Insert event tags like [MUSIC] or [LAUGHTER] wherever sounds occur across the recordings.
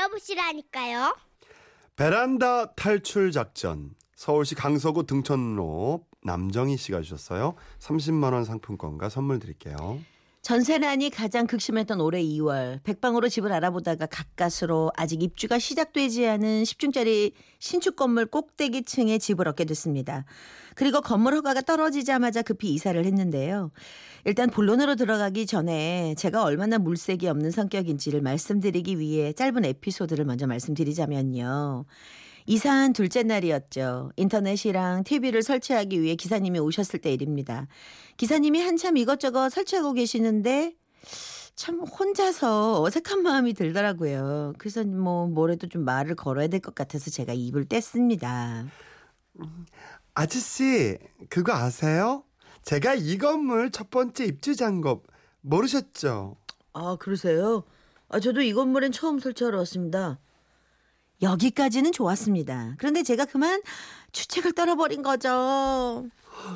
들어보시라니까요. 베란다 탈출 작전. 서울시 강서구 등촌로 남정희 씨가 주셨어요. 30만 원 상품권과 선물 드릴게요. 전세난이 가장 극심했던 올해 2월 백방으로 집을 알아보다가 가까스로 아직 입주가 시작되지 않은 10층짜리 신축 건물 꼭대기 층에 집을 얻게 됐습니다. 그리고 건물 허가가 떨어지자마자 급히 이사를 했는데요. 일단 본론으로 들어가기 전에 제가 얼마나 물색이 없는 성격인지를 말씀드리기 위해 짧은 에피소드를 먼저 말씀드리자면요. 이사한 둘째 날이었죠. 인터넷이랑 TV를 설치하기 위해 기사님이 오셨을 때 일입니다. 기사님이 한참 이것저것 설치하고 계시는데 참 혼자서 어색한 마음이 들더라고요. 그래서 뭐 뭐래도 좀 말을 걸어야 될 것 같아서 제가 입을 뗐습니다. 아저씨, 그거 아세요? 제가 이 건물 첫 번째 입주 작업 모르셨죠? 아 그러세요? 아 저도 이 건물엔 처음 설치하러 왔습니다. 여기까지는 좋았습니다. 그런데 제가 그만 주책을 떨어버린 거죠.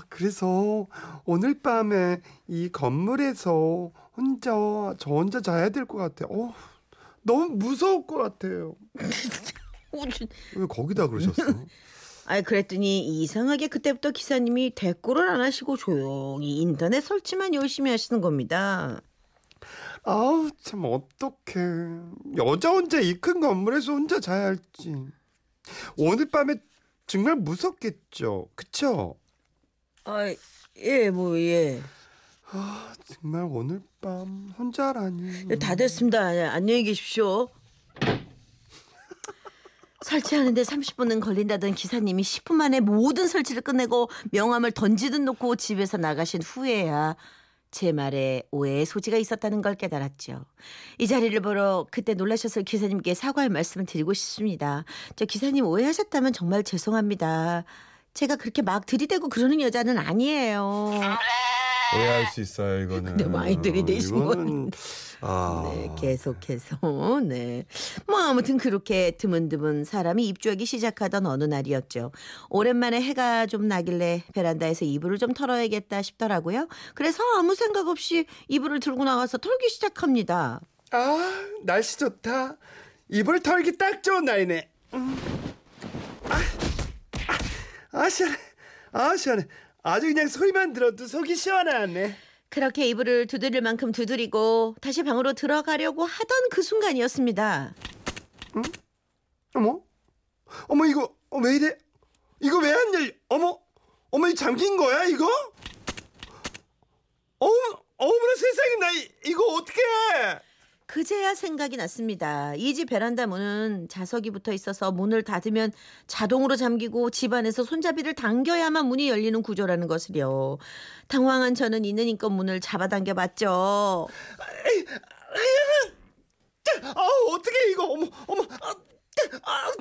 그래서 오늘 밤에 이 건물에서 혼자 저 혼자 자야 될 것 같아요. 어, 너무 무서울 것 같아요. [LAUGHS] 왜 거기다 그러셨어? [LAUGHS] 아 그랬더니 이상하게 그때부터 기사님이 대꾸를 안 하시고 조용히 인터넷 설치만 열심히 하시는 겁니다. 아우 참 어떡해 여자 혼자 이 큰 건물에서 혼자 자야 할지 오늘 밤에 정말 무섭겠죠 그쵸? 아예뭐 예. 아 정말 오늘 밤 혼자라니 다 됐습니다. 예, 안녕히 계십시오. [LAUGHS] 설치하는데 30분은 걸린다던 기사님이 10분 만에 모든 설치를 끝내고 명함을 던지듯 놓고 집에서 나가신 후에야 제 말에 오해의 소지가 있었다는 걸 깨달았죠. 이 자리를 보러 그때 놀라셨을 기사님께 사과의 말씀을 드리고 싶습니다. 저 기사님 오해하셨다면 정말 죄송합니다. 제가 그렇게 막 들이대고 그러는 여자는 아니에요. 오해할 수 있어요 이거는 근데 많이 들이대신 이거는 아 네, 계속해서 네. 뭐 아무튼 그렇게 드문드문 사람이 입주하기 시작하던 어느 날이었죠. 오랜만에 해가 좀 나길래 베란다에서 이불을 좀 털어야겠다 싶더라고요. 그래서 아무 생각 없이 이불을 들고 나가서 털기 시작합니다. 아 날씨 좋다 이불 털기 딱 좋은 날이네 음. 아, 아, 아 시원해 아 시원해 아주 그냥 소리만 들어도 속이 시원하네. 그렇게 이불을 두드릴 만큼 두드리고 다시 방으로 들어가려고 하던 그 순간이었습니다. 어머? 어머 이거 어, 왜 이래? 이거 왜 안 열려? 어머? 어머 이 잠긴 거야 이거? 어머 어머나 세상에 나 이, 이거 어떻게 해 그제야 생각이 났습니다. 이 집 베란다 문은 자석이 붙어 있어서 문을 닫으면 자동으로 잠기고 집안에서 손잡이를 당겨야만 문이 열리는 구조라는 것을요. 당황한 저는 있는 힘껏 문을 잡아당겨 봤죠. 아 어떻게 이거 어머 어머 아, 아,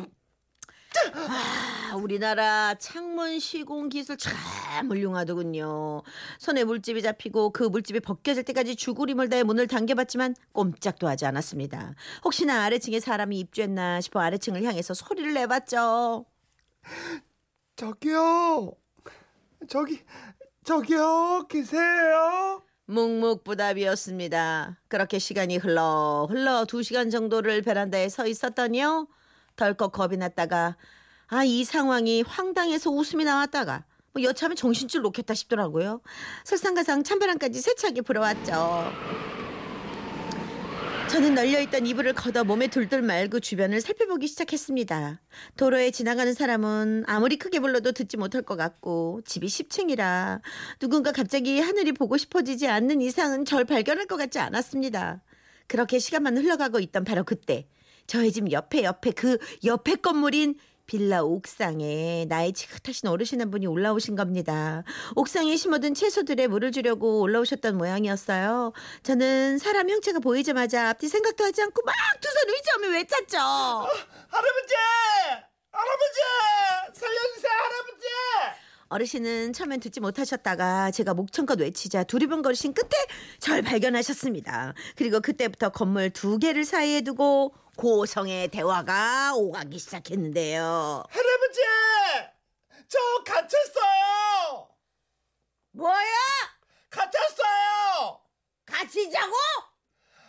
아, 우리나라 창문 시공 기술 참 훌륭하더군요. 손에 물집이 잡히고 그 물집이 벗겨질 때까지 죽으림을 다해 문을 당겨봤지만 꼼짝도 하지 않았습니다. 혹시나 아래층에 사람이 입주했나 싶어 아래층을 향해서 소리를 내봤죠. 저기요 저기 저기요 계세요 묵묵부답이었습니다. 그렇게 시간이 흘러 흘러 두 시간 정도를 베란다에 서 있었더니요. 덜컥 겁이 났다가 아 이 상황이 황당해서 웃음이 나왔다가 뭐 여차하면 정신줄 놓겠다 싶더라고요. 설상가상 찬바람까지 세차게 불어왔죠. 저는 널려있던 이불을 걷어 몸에 둘둘 말고 주변을 살펴보기 시작했습니다. 도로에 지나가는 사람은 아무리 크게 불러도 듣지 못할 것 같고 집이 10층이라 누군가 갑자기 하늘이 보고 싶어지지 않는 이상은 절 발견할 것 같지 않았습니다. 그렇게 시간만 흘러가고 있던 바로 그때 저희 집 옆에 옆에 그 옆에 건물인 빌라 옥상에 나이 지긋하신 어르신 한 분이 올라오신 겁니다. 옥상에 심어둔 채소들에 물을 주려고 올라오셨던 모양이었어요. 저는 사람 형체가 보이자마자 앞뒤 생각도 하지 않고 막 두 손 의지하며 외쳤죠. 할아버지 할아버지 살려주세요 할아버지 어르신은 처음엔 듣지 못하셨다가 제가 목청껏 외치자 두리번거리신 끝에 절 발견하셨습니다. 그리고 그때부터 건물 두 개를 사이에 두고 고성의 대화가 오가기 시작했는데요. 할아버지 저 갇혔어요 뭐야? 갇혔어요 같이 자고?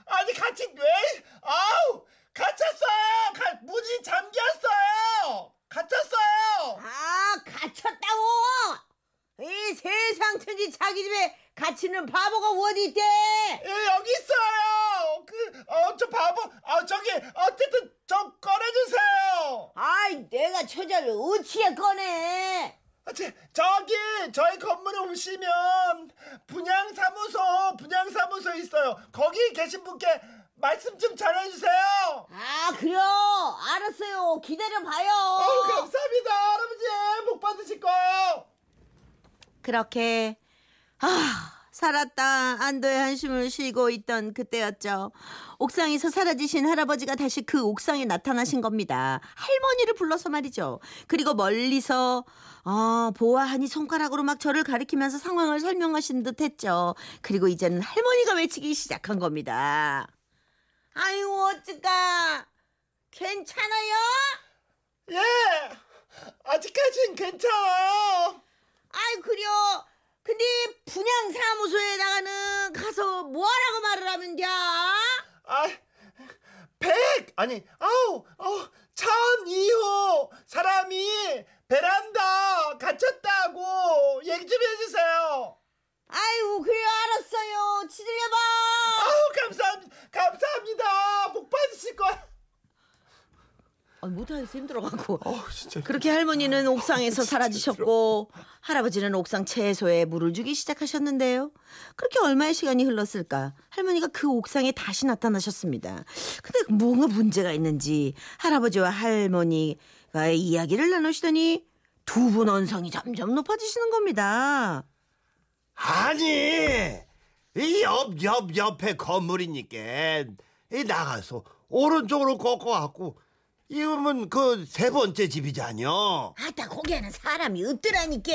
아니 같이 왜 아우 갇혔어요. 가, 문이 잠겼어요. 갇혔어요. 아, 갇혔다고! 이 세상 천지 자기 집에 갇히는 바보가 어디 있대? 예, 여기 있어요. 그, 어, 저 바보, 아, 저기, 어쨌든, 좀 꺼내주세요. 아이, 내가 처자를 어찌해 꺼내? 아, 저, 저기, 저희 건물에 오시면, 분양사무소, 분양사무소 있어요. 거기 계신 분께 말씀 좀 전해주세요. 아, 그래요. 알았어요. 기다려봐요. 어우, 감사합니다. 할아버지, 복 받으실 거예요. 그렇게 아 살았다 안도의 한숨을 쉬고 있던 그때였죠. 옥상에서 사라지신 할아버지가 다시 그 옥상에 나타나신 겁니다. 할머니를 불러서 말이죠. 그리고 멀리서 어, 보아하니 손가락으로 막 저를 가리키면서 상황을 설명하신 듯 했죠. 그리고 이제는 할머니가 외치기 시작한 겁니다. 아이고 어찌까 괜찮아요? 예, 아직까진 괜찮아요. 아이 그려. 근데 분양 사무소에다가는 가서 뭐하라고 말을 하면 돼? 아, 백 아니 아우 아우 천 이호 사람이 베란다 갇혔다고 얘기 좀 해주세요. 아이고 그래 알았어요. 치들려봐. 아우 감사합니다. 감사합니다. 복 받으실 거야. 아, 못하겠어 힘들어갖고. 어 진짜. 그렇게 할머니는 옥상에서 사라지셨고 할아버지는 옥상 채소에 물을 주기 시작하셨는데요. 그렇게 얼마의 시간이 흘렀을까? 할머니가 그 옥상에 다시 나타나셨습니다. 근데 뭔가 문제가 있는지 할아버지와 할머니 가 이야기를 나누시더니 두 분 언성이 점점 높아지시는 겁니다. 아니 이 옆 옆 옆에 건물이니까 이 나가서 오른쪽으로 꺾어갖고 이러면 그 세 번째 집이잖여. 아따 거기에는 사람이 없더라니까.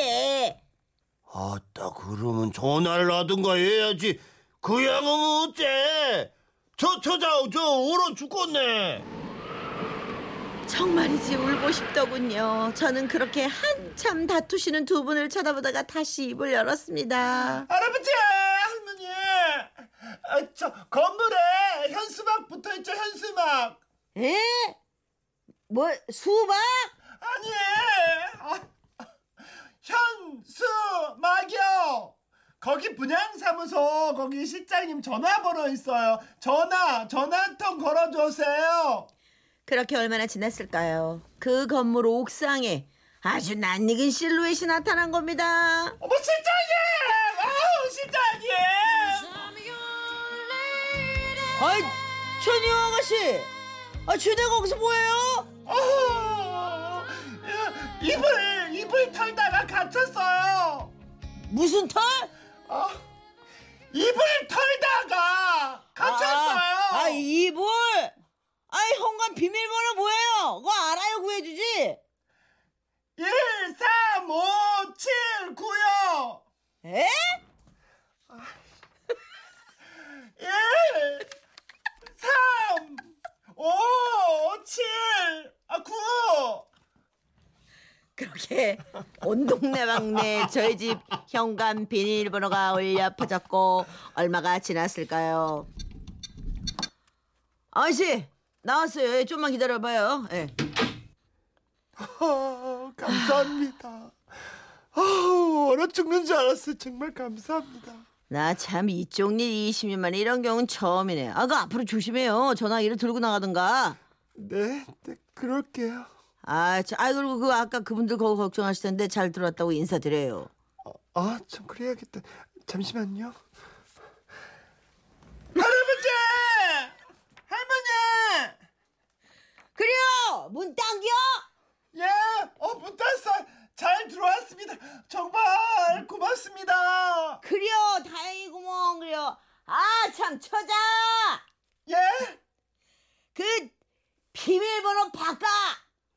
아따 그러면 전화를 하든가 해야지. 그 양은 어째? 저 처자 저 얼어 죽겠네. 정말이지 울고 싶더군요. 저는 그렇게 한참 다투시는 두 분을 쳐다보다가 다시 입을 열었습니다. 할아버지 할머니 아, 저 건물에 현수막 붙어 있죠 현수막 에? 뭐 수박? 아니 아, 현수막이요 거기 분양사무소 거기 실장님 전화번호 있어요 전화 전화 한통 걸어주세요 그렇게 얼마나 지났을까요? 그 건물 옥상에 아주 낯익은 실루엣이 나타난 겁니다. 어머 실장님 아우 실장님 아이, 천유 아가씨! 아, 쟤네 거기서 뭐해요? 어, 이불 이불 털다가 갇혔어요 무슨 털? 어, 이불 털다가 갇혔어요 아, 아, 이불! 아이, 현관 비밀번호 뭐예요? 그거 알아요, 구해주지? 1 3 5 7 9요 에? 1 3 5 7 아, 9 그렇게 온 동네 막내 저희 집 현관 비밀번호가 울려 퍼졌고 얼마가 지났을까요? 아저씨 나왔어요. 예, 좀만 기다려봐요. 예. 아, 감사합니다 아, 얼어 죽는 줄 알았어요 정말 감사합니다 나 참 이쪽 일 20년 만에 이런 경우는 처음이네. 아그 앞으로 조심해요. 전화기를 들고 나가든가. 네, 네 그럴게요 아, 저, 아 그리고 그 아까 그분들 거기 걱정하실 텐데 잘 들어왔다고 인사드려요. 아, 좀 그래야겠다. 잠시만요. 할아버지! 할머니! 그래요. 문 당겨. 예, 어, 문 땄어요. 잘 들어왔습니다. 정말 고맙습니다. 그래요. 다행이구먼. 그래요. 아참 처자. 예? 그 비밀번호 바꿔.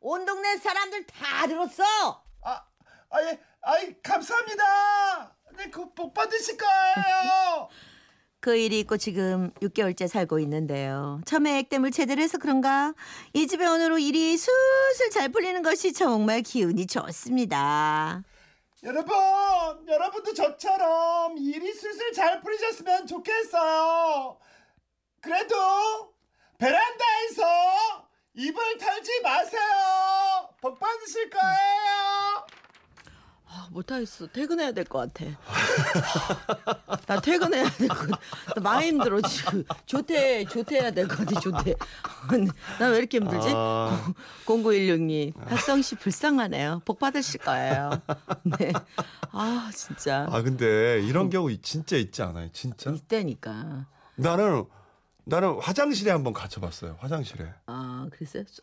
온 동네 사람들 다 들었어. 아, 아, 예, 아이, 감사합니다. 네, 그 복 받으실 거예요. [LAUGHS] 그 일이 있고 지금 6개월째 살고 있는데요. 처음에 액땜을 제대로 해서 그런가 이 집에 오늘 일이 술술 잘 풀리는 것이 정말 기운이 좋습니다. 여러분, 여러분도 저처럼 일이 슬슬 잘 풀리셨으면 좋겠어요. 그래도 베란다에서 이불 털지 마세요. 복 받으실 거예요. 아, 못하겠어. 퇴근해야 될 것 같아. [LAUGHS] 나 퇴근해야 될 것 같아. 나 많이 힘들어, 지금. 조퇴, 조퇴해야 될 것 같아, 조퇴. [LAUGHS] 나 왜 이렇게 힘들지? 아. 0916님, 박성 씨 불쌍하네요. 복 받으실 거예요. 네. 아, 진짜. 아 근데 이런 경우 진짜 있지 않아요? 진짜? 이때니까. 나는 나는 화장실에 한번 갇혀봤어요. 화장실에. 아.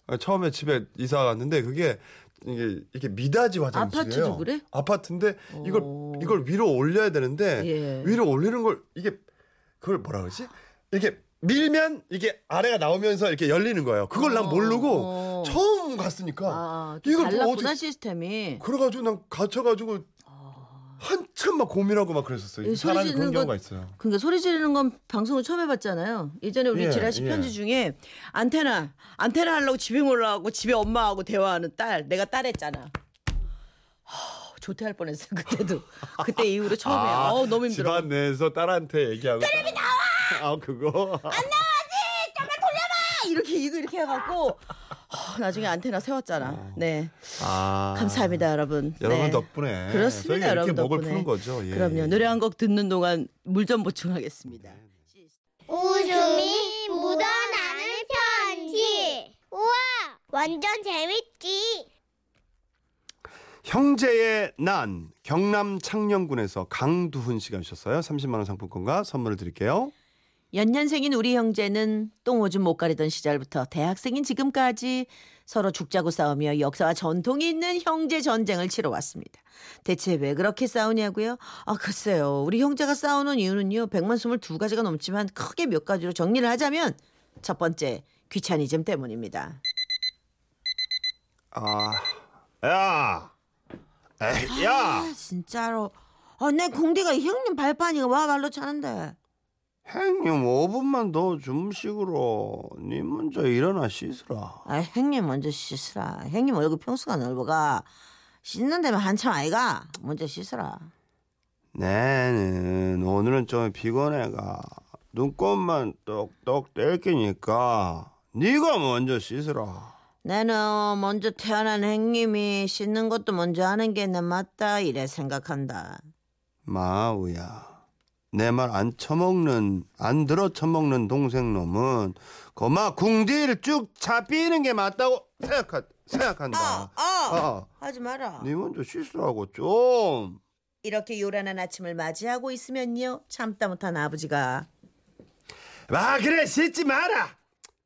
아, 처음에 집에 이사 갔는데 그게 이게 이게 미닫이 화장실이에요. 아파트도 그래? 아파트인데 이걸 오. 이걸 위로 올려야 되는데 예. 위로 올리는 걸 이게 그걸 뭐라 그러지? 이게 밀면 이게 아래가 나오면서 이렇게 열리는 거예요. 그걸 난 어, 모르고 어. 처음 갔으니까 아, 이걸 뭐 달랐구나, 어떻게 시스템이. 그래가지고 난 갇혀가지고 한참 막 고민하고 막 그랬었어요. 이 소리 지르는 그런 경우가 거- 있어요. 그러니까 소리 지르는 건 방송을 처음 해봤잖아요. 예전에 우리 예, 지라시 예. 편지 중에 안테나 안테나 하려고 집에 올라가고 집에 엄마하고 대화하는 딸 내가 딸 했잖아. 하, 조퇴할 뻔했어요 그때도. 그때 이후로 처음이에요. 어 너무 힘들어. 아, 집안 내에서 딸한테 얘기하고. 텔레비 나와. 아 그거. 아, 이렇게 이거 이렇게 해갖고 하, 나중에 안테나 세웠잖아. 네 아. 감사합니다 여러분. 여러분 네. 덕분에 그렇습니다 저희가 이렇게 여러분 목을 덕분에. 푸는 거죠. 예. 그럼요 노래 한 곡 듣는 동안 물 좀 보충하겠습니다. 웃음이 묻어나는 편지. 우와, 완전 재밌지. 형제의 난 경남 창녕군에서 강두훈 씨가 주셨어요. 30만 원 상품권과 선물을 드릴게요. 연년생인 우리 형제는 똥 오줌 못 가리던 시절부터 대학생인 지금까지 서로 죽자고 싸우며 역사와 전통이 있는 형제 전쟁을 치러왔습니다. 대체 왜 그렇게 싸우냐고요? 아 글쎄요. 우리 형제가 싸우는 이유는요. 백만 스물 두 가지가 넘지만 크게 몇 가지로 정리를 하자면 첫 번째 귀차니즘 때문입니다. 아, 야, 에이, 야, 아 진짜로. 아, 내 공디가 형님 발판이가 와 말로 차는데. 형님 5분만 더 주무시고로 니 먼저 일어나 씻으라. 아 형님 먼저 씻으라. 형님 얼굴 평수가 넓어가. 씻는 데면 한참 아이가. 먼저 씻으라. 나는 오늘은 좀 피곤해가 눈곱만 똑똑 뗄기니까 네가 먼저 씻으라. 나는 먼저 태어난 형님이 씻는 것도 먼저 하는 게 내 맞다 이래 생각한다. 마우야, 내 말안 처먹는 안 들어 처먹는 동생 놈은 거마 궁디를 쭉 잡히는 게 맞다고 생각하 생각한다. 아, 아, 하지 마라. 네 먼저 씻으라고 좀. 이렇게 요란한 아침을 맞이하고 있으면요 참다 못한 아버지가 아 그래 씻지 마라.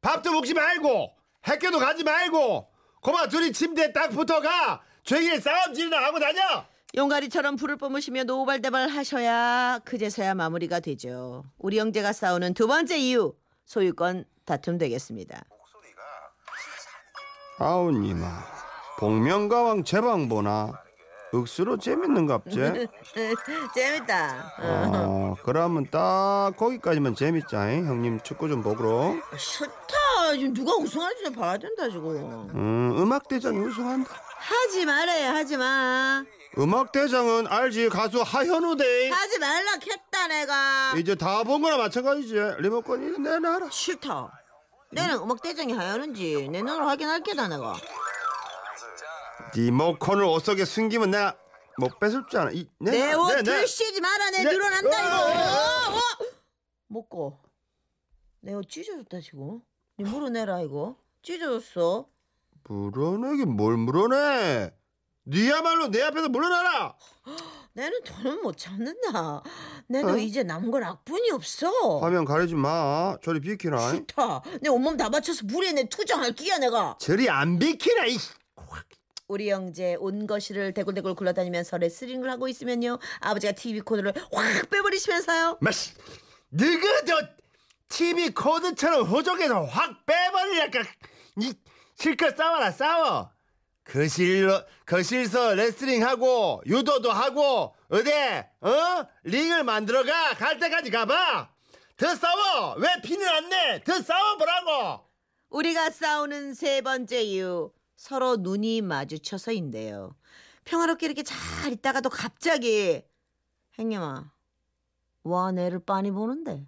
밥도 먹지 말고 학교도 가지 말고 거마 둘이 침대에 딱 붙어가 죄길 싸움질이나 하고 다녀. 용가리처럼 불을 뿜으시며 노발대발 하셔야 그제서야 마무리가 되죠. 우리 형제가 싸우는 두 번째 이유 소유권 다툼 되겠습니다. 아우님아 복면가왕 제방 보나 억수로 재밌는갑제 [LAUGHS] 재밌다. 어 그러면 딱 거기까지만 재밌자 잉 형님 축구 좀 보고로 싫다. 지금 누가 우승할지 봐야 된다 지금. 음 음악대장이 우승한다 하지 말아요. 하지 마. 음악 대장은 알지 가수 하현우대 하지 말라 했다 내가. 이제 다 본 거나 마찬가지지 리모컨 이거 내놔라 싫다. 내는 음악 대장이 하였는지 내 눈으로 확인할 게다 내가. 리모컨을 옷 속에 숨기면 내가 못 뺏을 줄 알아 이, 내, 내옷 내, 내. 들씨지 마라 내 네. 늘어난다 이거. 으아! 어, 어. 먹고. 내 옷 찢어졌다 지금. 니 물어내라 이거. 찢어졌어. 물어내긴 뭘 물어내 니야말로 내 앞에서 물어내라 [GASPS] 내는 돈은 못 참는다. 내도 어? 이제 남은 건 악분이 없어. 화면 가리지 마 저리 비키라 싫다. 내 온몸 다 바쳐서 물에 내 투정할 끼야 내가. 저리 안 비키라 이 우리 형제 온 거실을 대굴대굴 굴러다니면서 레슬링을 하고 있으면요 아버지가 TV 코드를 확 빼버리시면서요 너가 저 TV 코드처럼 호적에서 확 빼버리니까 이 실컷 싸워라 싸워 거실로 거실서 레슬링하고 유도도 하고 어디 어? 링을 만들어가. 갈 때까지 가봐. 더 싸워. 왜 피는 안내더 싸워보라고. 우리가 싸우는 세 번째 이유 서로 눈이 마주쳐서인데요. 평화롭게 이렇게 잘 있다가도 갑자기 행님아 와 내를 빤히 보는데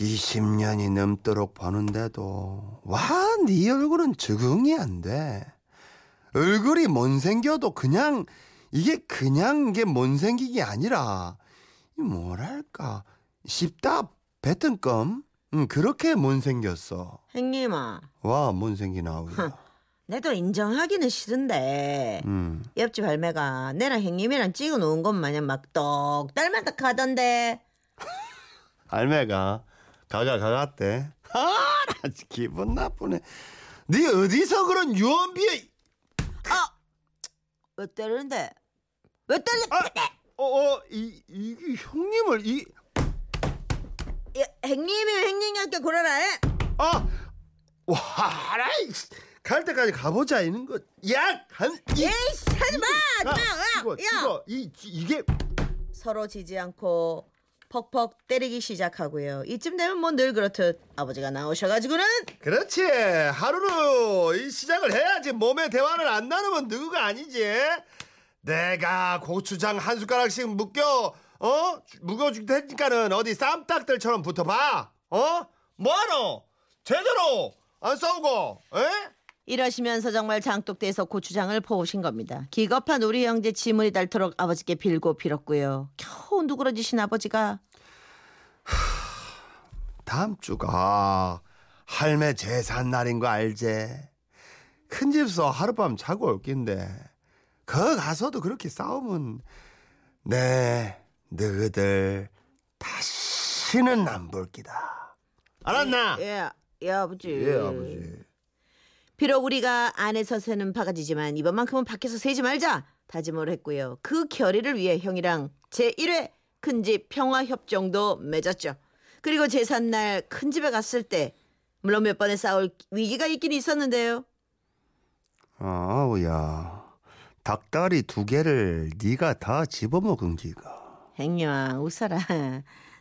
20년이 넘도록 보는데도 와 네 얼굴은 적응이 안 돼. 얼굴이 못생겨도 그냥 이게 그냥 게 못생기기 아니라 이 뭐랄까 씹다 뱉은 껌 응, 그렇게 못생겼어. 형님아, 와 못생긴 아우야. 내도 인정하기는 싫은데 음. 옆집 할매가 내랑 형님이랑 찍어 놓은 것 마냥 막 똑 닮았다 하던데. 알매가 가가 가갔대. 아, 나 기분 나쁘네. 네 어디서 그런 유언비에 아, 왜 때리는데? 왜 때리? 아, 어, 어, 이, 이게 형님을 이, 야, 형님이 형님한테 그러라. 해. 아, 와, 라이, 갈 때까지 가보자 이는 거. 야, 한, 이, 에이씨, 하지 마! 아, 야, 이거, 야! 이거, 이, 이게, 서로 지지 않고 퍽퍽 때리기 시작하고요. 이쯤 되면 뭐 늘 그렇듯 아버지가 나오셔가지고는 그렇지. 하루로 이 시작을 해야지. 몸에 대화를 안 나누면 누구가 아니지. 내가 고추장 한 숟가락씩 묶여, 어? 묶어줄 테니까는 어디 쌈딱들처럼 붙어봐. 어? 뭐하노? 제대로 안 싸우고, 에? 이러시면서 정말 장독대에서 고추장을 퍼오신 겁니다. 기겁한 우리 형제 지문이 닳도록 아버지께 빌고 빌었고요. 겨우 누그러지신 아버지가 다음 주가 할매 제산 날인 거 알지? 큰 집서 하룻밤 자고 올 낀데 거 가서도 그렇게 싸우면 네 너희들 다시는 안 볼 기다 알았나? 예, 예 아버지. 예 아버지 비록 우리가 안에서 새는 바가지지만 이번만큼은 밖에서 새지 말자 다짐을 했고요. 그 결의를 위해 형이랑 제1회 큰집 평화협정도 맺었죠. 그리고 제삿날 큰집에 갔을 때 물론 몇 번의 싸울 위기가 있긴 있었는데요. 아우야 닭다리 두 개를 네가 다 집어먹은 기가 행님아 웃어라.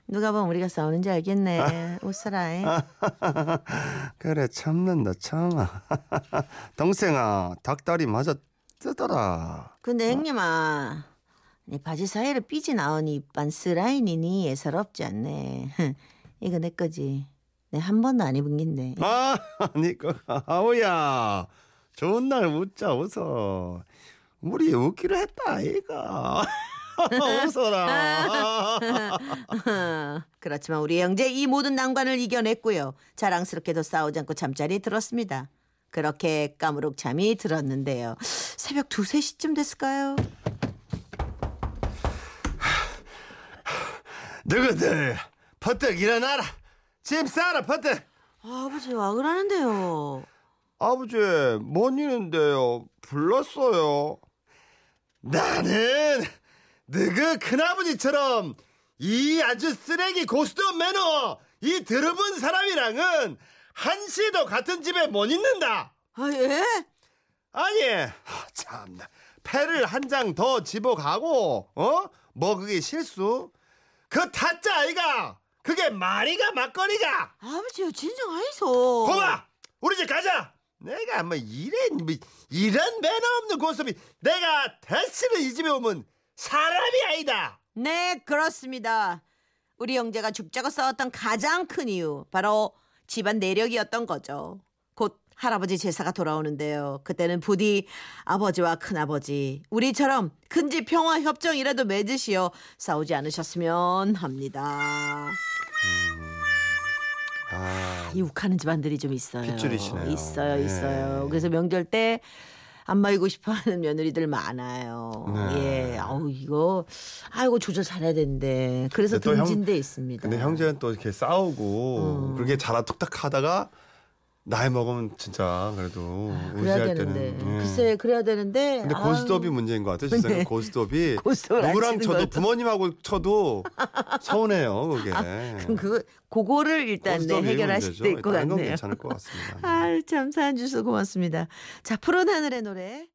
누가 보면 우리가 싸우는지 알겠네. 웃어라. 잉? [LAUGHS] 그래 참는다 참아 [LAUGHS] 동생아 닭다리 맞아 뜨더라 근데 행님아 네 바지 사이를 삐지 나오니 빤스라인이니 예사롭지 않네. [LAUGHS] 이거 내 거지. 내 한 번도 안 입은 긴데. 아, 아니, 그, 아우야. 좋은 날 웃자, 웃어. 우리 웃기로 했다, 아이가. [LAUGHS] 웃어라. [LAUGHS] 그렇지만 우리 형제 이 모든 난관을 이겨냈고요. 자랑스럽게도 싸우지 않고 잠자리에 들었습니다. 그렇게 까무룩 잠이 들었는데요. 새벽 두세 시쯤 됐을까요? [SIGHS] 너희들, 퍼뜩 일어나라. 짐 싸라, 퍼뜩. 아, 아버지 와 그러는데요. 아버지, 뭔 일인데요? 불렀어요. 나는, 너그 큰아버지처럼 이 아주 쓰레기 고스톱 매너, 이 더러운 사람이랑은 한시도 같은 집에 못 있는다. 아 예? 아니, 하, 참나. 패를 한 장 더 집어가고, 어? 뭐 그게 실수? 그 타짜 아이가! 그게 말이가 막거리가! 아버지 진정 아이소. 고마! 우리 집 가자! 내가 뭐 이런, 뭐 이런 매너 없는 고습이 내가 다시는 이 집에 오면 사람이 아니다! 네, 그렇습니다. 우리 형제가 죽자고 싸웠던 가장 큰 이유 바로 집안 내력이었던 거죠. 곧 할아버지 제사가 돌아오는데요. 그때는 부디 아버지와 큰아버지 우리처럼 큰집 평화 협정이라도 맺으시어 싸우지 않으셨으면 합니다. 아, 이 욱하는 집안들이 좀 있어요. 핏줄이시네요. 있어요, 네. 있어요. 그래서 명절 때 안 말고 싶어 하는 며느리들 많아요. 네. 예, 아우 이거 아이고 조절 잘해야 되는데 그래서 등진돼 있습니다. 근데 형제는 또 이렇게 싸우고, 음. 그렇게 자라 툭탁 하다가, 나이 먹으면 진짜 그래도 아, 우시할 되는데 때는. 예. 글쎄 그래야 되는데 근데 고스톱이 문제인 것 같아요. 세상에 네. 고스톱이 [LAUGHS] 누구랑 쳐도 걸 또- 부모님하고 쳐도 서운해요. 그게. 그럼 그거 그거를 일단 네, 해결하실. 때 있고 같네요. 괜찮을 것 같습니다. [LAUGHS] 네. 아참 사연 주셔서 고맙습니다. 자 푸른 하늘의 노래